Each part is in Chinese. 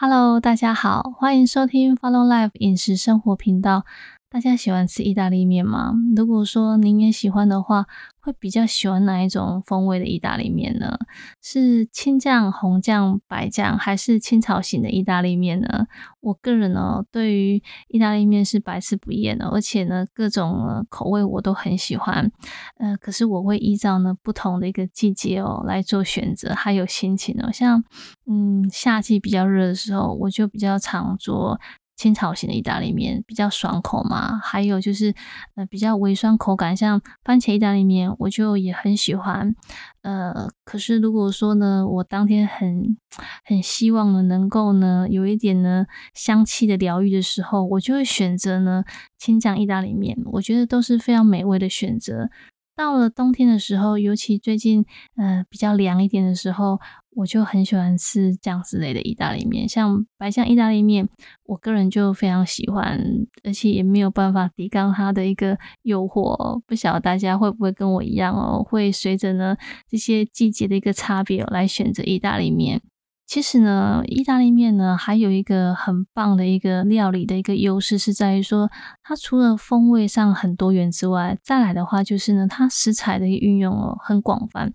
Hello，大家好，欢迎收听 Follow Life 饮食生活频道。大家喜欢吃意大利面吗？如果说您也喜欢的话，会比较喜欢哪一种风味的意大利面呢？是青酱、红酱、白酱，还是清炒型的意大利面呢？我个人呢，对于意大利面是百吃不厌的，而且呢，各种口味我都很喜欢。呃，可是我会依照呢不同的一个季节哦来做选择，还有心情哦。像嗯夏季比较热的时候，我就比较常做。清炒型的意大利面比较爽口嘛，还有就是呃比较微酸口感，像番茄意大利面我就也很喜欢。呃，可是如果说呢，我当天很很希望呢能够呢有一点呢香气的疗愈的时候，我就会选择呢清酱意大利面，我觉得都是非常美味的选择。到了冬天的时候，尤其最近呃比较凉一点的时候，我就很喜欢吃酱汁类的意大利面，像白酱意大利面，我个人就非常喜欢，而且也没有办法抵抗它的一个诱惑。不晓得大家会不会跟我一样哦，会随着呢这些季节的一个差别来选择意大利面。其实呢，意大利面呢还有一个很棒的一个料理的一个优势，是在于说它除了风味上很多元之外，再来的话就是呢，它食材的运用哦很广泛。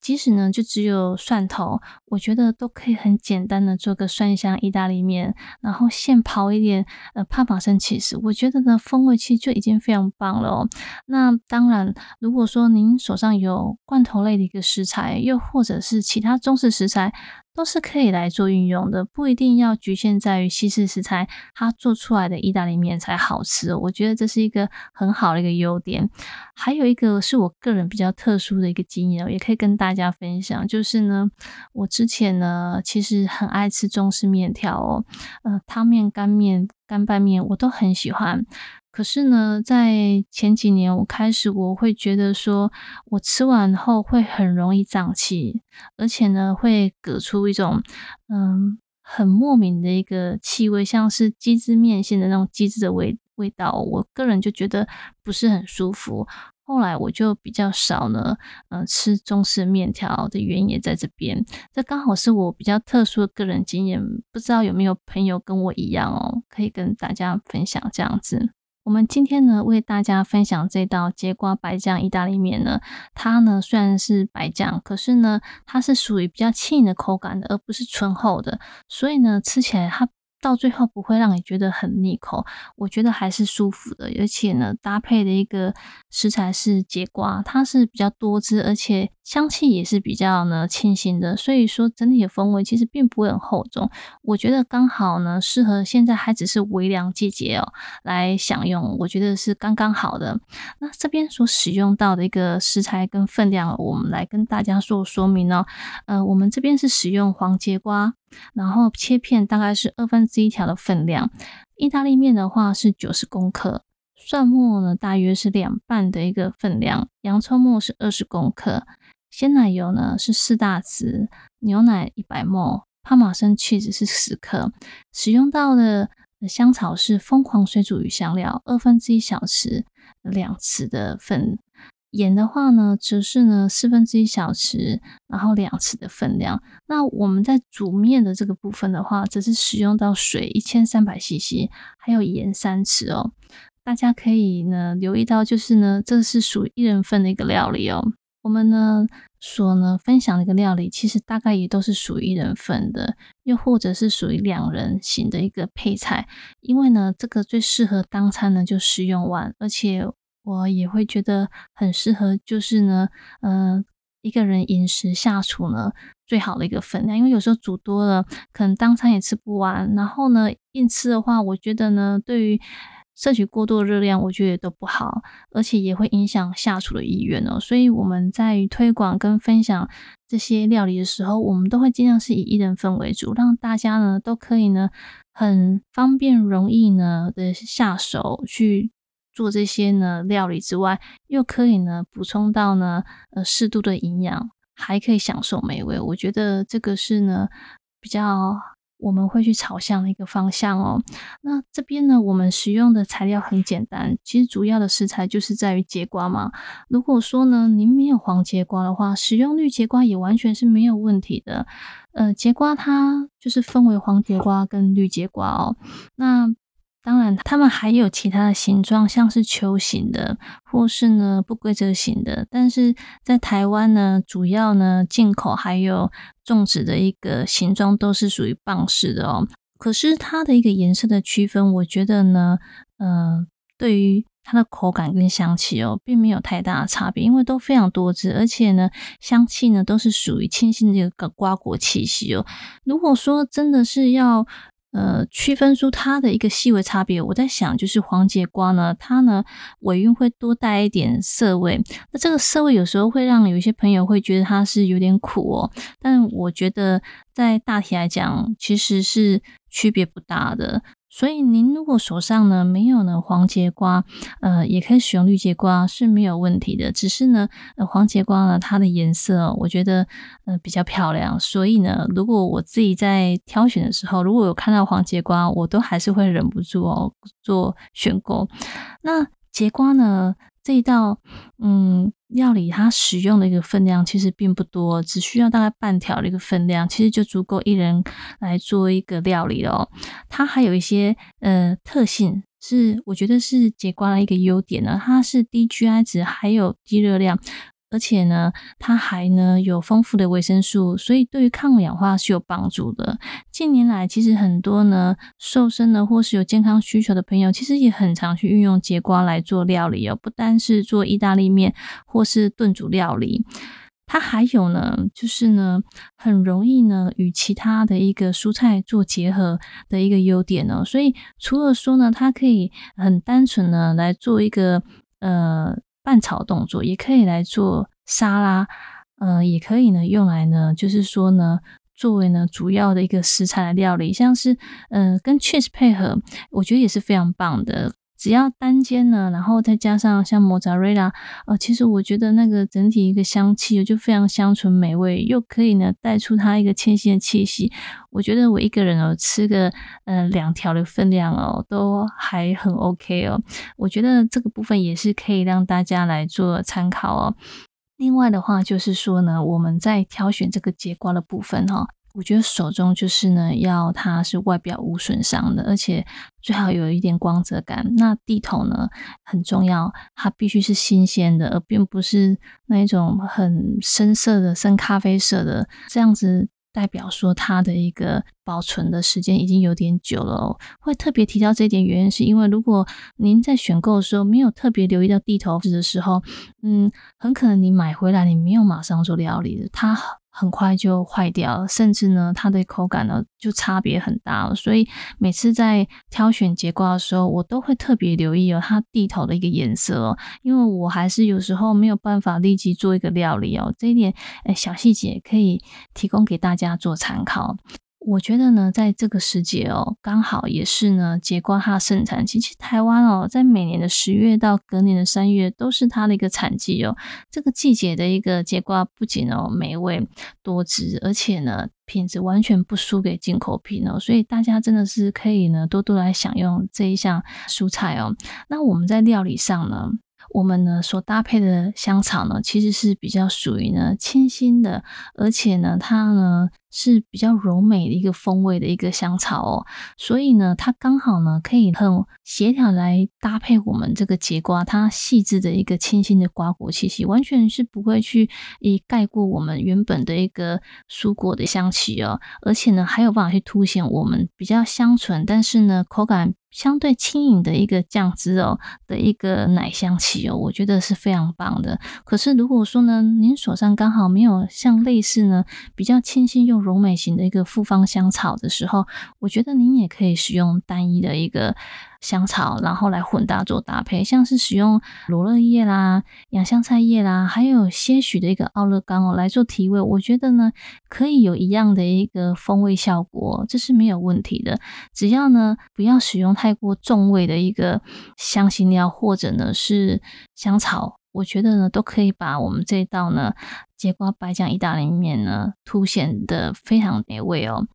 即使呢，就只有蒜头，我觉得都可以很简单的做个蒜香意大利面，然后现刨一点呃帕玛森起司，我觉得呢风味其实就已经非常棒了哦。那当然，如果说您手上有罐头类的一个食材，又或者是其他中式食材。都是可以来做运用的，不一定要局限在于西式食材，它做出来的意大利面才好吃。我觉得这是一个很好的一个优点。还有一个是我个人比较特殊的一个经验，也可以跟大大家分享，就是呢，我之前呢其实很爱吃中式面条哦，呃，汤面、干面、干拌面我都很喜欢。可是呢，在前几年我开始，我会觉得说，我吃完后会很容易胀气，而且呢，会隔出一种嗯很莫名的一个气味，像是鸡汁面线的那种鸡汁的味味道。我个人就觉得不是很舒服。后来我就比较少呢，嗯，吃中式面条的原因也在这边。这刚好是我比较特殊的个人经验，不知道有没有朋友跟我一样哦，可以跟大家分享这样子。我们今天呢，为大家分享这道节瓜白酱意大利面呢，它呢虽然是白酱，可是呢，它是属于比较轻盈的口感的，而不是醇厚的，所以呢，吃起来它。到最后不会让你觉得很腻口，我觉得还是舒服的。而且呢，搭配的一个食材是节瓜，它是比较多汁，而且香气也是比较呢清新的。所以说整体的风味其实并不会很厚重。我觉得刚好呢，适合现在还只是微凉季节哦来享用，我觉得是刚刚好的。那这边所使用到的一个食材跟分量，我们来跟大家做说明哦。呃，我们这边是使用黄节瓜。然后切片大概是二分之一条的分量，意大利面的话是九十公克，蒜末呢大约是两半的一个分量，洋葱末是二十公克，鲜奶油呢是四大匙，牛奶一百沫，帕玛森芝士是十克，使用到的香草是疯狂水煮鱼香料二分之一小匙，两匙的份。盐的话呢，则是呢四分之一小匙，然后两匙的分量。那我们在煮面的这个部分的话，则是使用到水一千三百 CC，还有盐三匙哦。大家可以呢留意到，就是呢这是属于一人份的一个料理哦。我们呢所呢分享的一个料理，其实大概也都是属于一人份的，又或者是属于两人型的一个配菜。因为呢这个最适合当餐呢就食用完，而且。我也会觉得很适合，就是呢，呃，一个人饮食下厨呢，最好的一个分量，因为有时候煮多了，可能当餐也吃不完。然后呢，硬吃的话，我觉得呢，对于摄取过多的热量，我觉得都不好，而且也会影响下厨的意愿哦。所以我们在推广跟分享这些料理的时候，我们都会尽量是以一人份为主，让大家呢都可以呢很方便、容易呢的下手去。做这些呢料理之外，又可以呢补充到呢呃适度的营养，还可以享受美味。我觉得这个是呢比较我们会去朝向的一个方向哦。那这边呢，我们使用的材料很简单，其实主要的食材就是在于节瓜嘛。如果说呢，您没有黄节瓜的话，使用绿节瓜也完全是没有问题的。呃，节瓜它就是分为黄节瓜跟绿节瓜哦。那当然，它们还有其他的形状，像是球形的，或是呢不规则形的。但是在台湾呢，主要呢进口还有种植的一个形状都是属于棒式的哦。可是它的一个颜色的区分，我觉得呢，呃，对于它的口感跟香气哦，并没有太大的差别，因为都非常多汁，而且呢，香气呢都是属于清新的一个瓜果气息哦。如果说真的是要呃，区分出它的一个细微差别，我在想，就是黄节瓜呢，它呢尾韵会多带一点涩味，那这个涩味有时候会让有一些朋友会觉得它是有点苦哦，但我觉得在大体来讲，其实是区别不大的。所以您如果手上呢没有呢黄节瓜，呃，也可以使用绿节瓜是没有问题的。只是呢，呃，黄节瓜呢它的颜色我觉得呃比较漂亮，所以呢，如果我自己在挑选的时候，如果有看到黄节瓜，我都还是会忍不住哦做选购。那节瓜呢？这一道嗯料理，它使用的一个分量其实并不多，只需要大概半条的一个分量，其实就足够一人来做一个料理了。它还有一些呃特性，是我觉得是节瓜的一个优点呢，它是低 GI 值，还有低热量。而且呢，它还呢有丰富的维生素，所以对于抗氧化是有帮助的。近年来，其实很多呢瘦身呢或是有健康需求的朋友，其实也很常去运用节瓜来做料理哦。不单是做意大利面或是炖煮料理，它还有呢，就是呢很容易呢与其他的一个蔬菜做结合的一个优点呢。所以除了说呢，它可以很单纯呢来做一个呃。拌炒动作也可以来做沙拉，呃，也可以呢用来呢，就是说呢，作为呢主要的一个食材的料理，像是呃跟 cheese 配合，我觉得也是非常棒的。只要单煎呢，然后再加上像莫扎瑞拉，呃，其实我觉得那个整体一个香气就非常香醇美味，又可以呢带出它一个清新的气息。我觉得我一个人哦吃个呃两条的分量哦，都还很 OK 哦。我觉得这个部分也是可以让大家来做参考哦。另外的话就是说呢，我们在挑选这个节瓜的部分哈。我觉得手中就是呢，要它是外表无损伤的，而且最好有一点光泽感。那地头呢很重要，它必须是新鲜的，而并不是那一种很深色的深咖啡色的这样子。代表说它的一个保存的时间已经有点久了哦。会特别提到这一点原因，是因为如果您在选购的时候没有特别留意到地头的时候，嗯，很可能你买回来你没有马上做料理，它很快就坏掉了，甚至呢它的口感呢就差别很大了。所以每次在挑选节瓜的时候，我都会特别留意哦它地头的一个颜色哦，因为我还是有时候没有办法立即做一个料理哦，这一点诶小细节可以提供给大家。做参考，我觉得呢，在这个时节哦，刚好也是呢，节瓜它的盛产期。其实台湾哦，在每年的十月到隔年的三月，都是它的一个产季哦。这个季节的一个节瓜，不仅哦美味多汁，而且呢，品质完全不输给进口品哦。所以大家真的是可以呢，多多来享用这一项蔬菜哦。那我们在料理上呢？我们呢所搭配的香草呢，其实是比较属于呢清新的，而且呢它呢是比较柔美的一个风味的一个香草哦，所以呢它刚好呢可以很协调来搭配我们这个节瓜，它细致的一个清新的瓜果气息，完全是不会去以盖过我们原本的一个蔬果的香气哦，而且呢还有办法去凸显我们比较香醇，但是呢口感。相对轻盈的一个酱汁哦的一个奶香气哦，我觉得是非常棒的。可是如果说呢，您手上刚好没有像类似呢比较清新又柔美型的一个复方香草的时候，我觉得您也可以使用单一的一个。香草，然后来混搭做搭配，像是使用罗勒叶啦、洋香菜叶啦，还有些许的一个奥勒冈哦来做提味，我觉得呢可以有一样的一个风味效果，这是没有问题的。只要呢不要使用太过重味的一个香辛料或者呢是香草，我觉得呢都可以把我们这道呢节瓜白酱意大利面呢凸显的非常美味哦。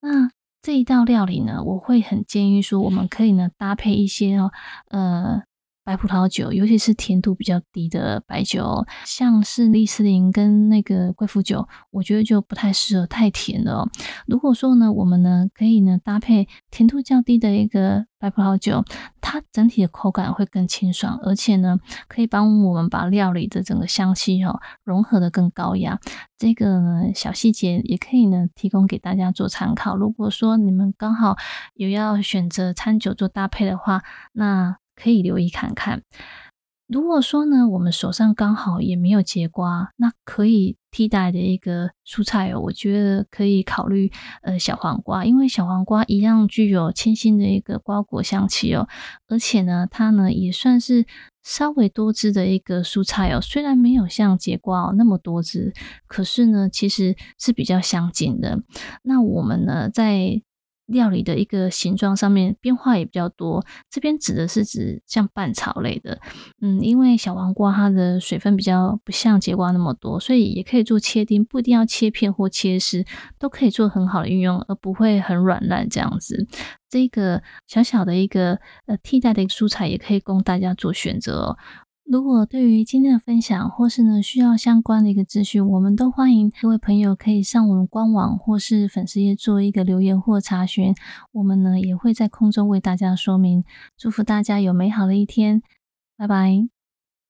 那这一道料理呢，我会很建议说，我们可以呢搭配一些哦，呃。白葡萄酒，尤其是甜度比较低的白酒，像是利斯林跟那个贵腐酒，我觉得就不太适合太甜的哦。如果说呢，我们呢可以呢搭配甜度较低的一个白葡萄酒，它整体的口感会更清爽，而且呢可以帮我们把料理的整个香气哦融合的更高雅。这个呢小细节也可以呢提供给大家做参考。如果说你们刚好有要选择餐酒做搭配的话，那可以留意看看。如果说呢，我们手上刚好也没有节瓜，那可以替代的一个蔬菜哦，我觉得可以考虑呃小黄瓜，因为小黄瓜一样具有清新的一个瓜果香气哦，而且呢，它呢也算是稍微多汁的一个蔬菜哦，虽然没有像节瓜哦那么多汁，可是呢，其实是比较相近的。那我们呢在料理的一个形状上面变化也比较多，这边指的是指像拌炒类的，嗯，因为小黄瓜它的水分比较不像节瓜那么多，所以也可以做切丁，不一定要切片或切丝，都可以做很好的运用，而不会很软烂这样子。这个小小的一个呃替代的一个蔬菜，也可以供大家做选择哦。如果对于今天的分享，或是呢需要相关的一个资讯，我们都欢迎各位朋友可以上我们官网或是粉丝页做一个留言或查询，我们呢也会在空中为大家说明。祝福大家有美好的一天，拜拜。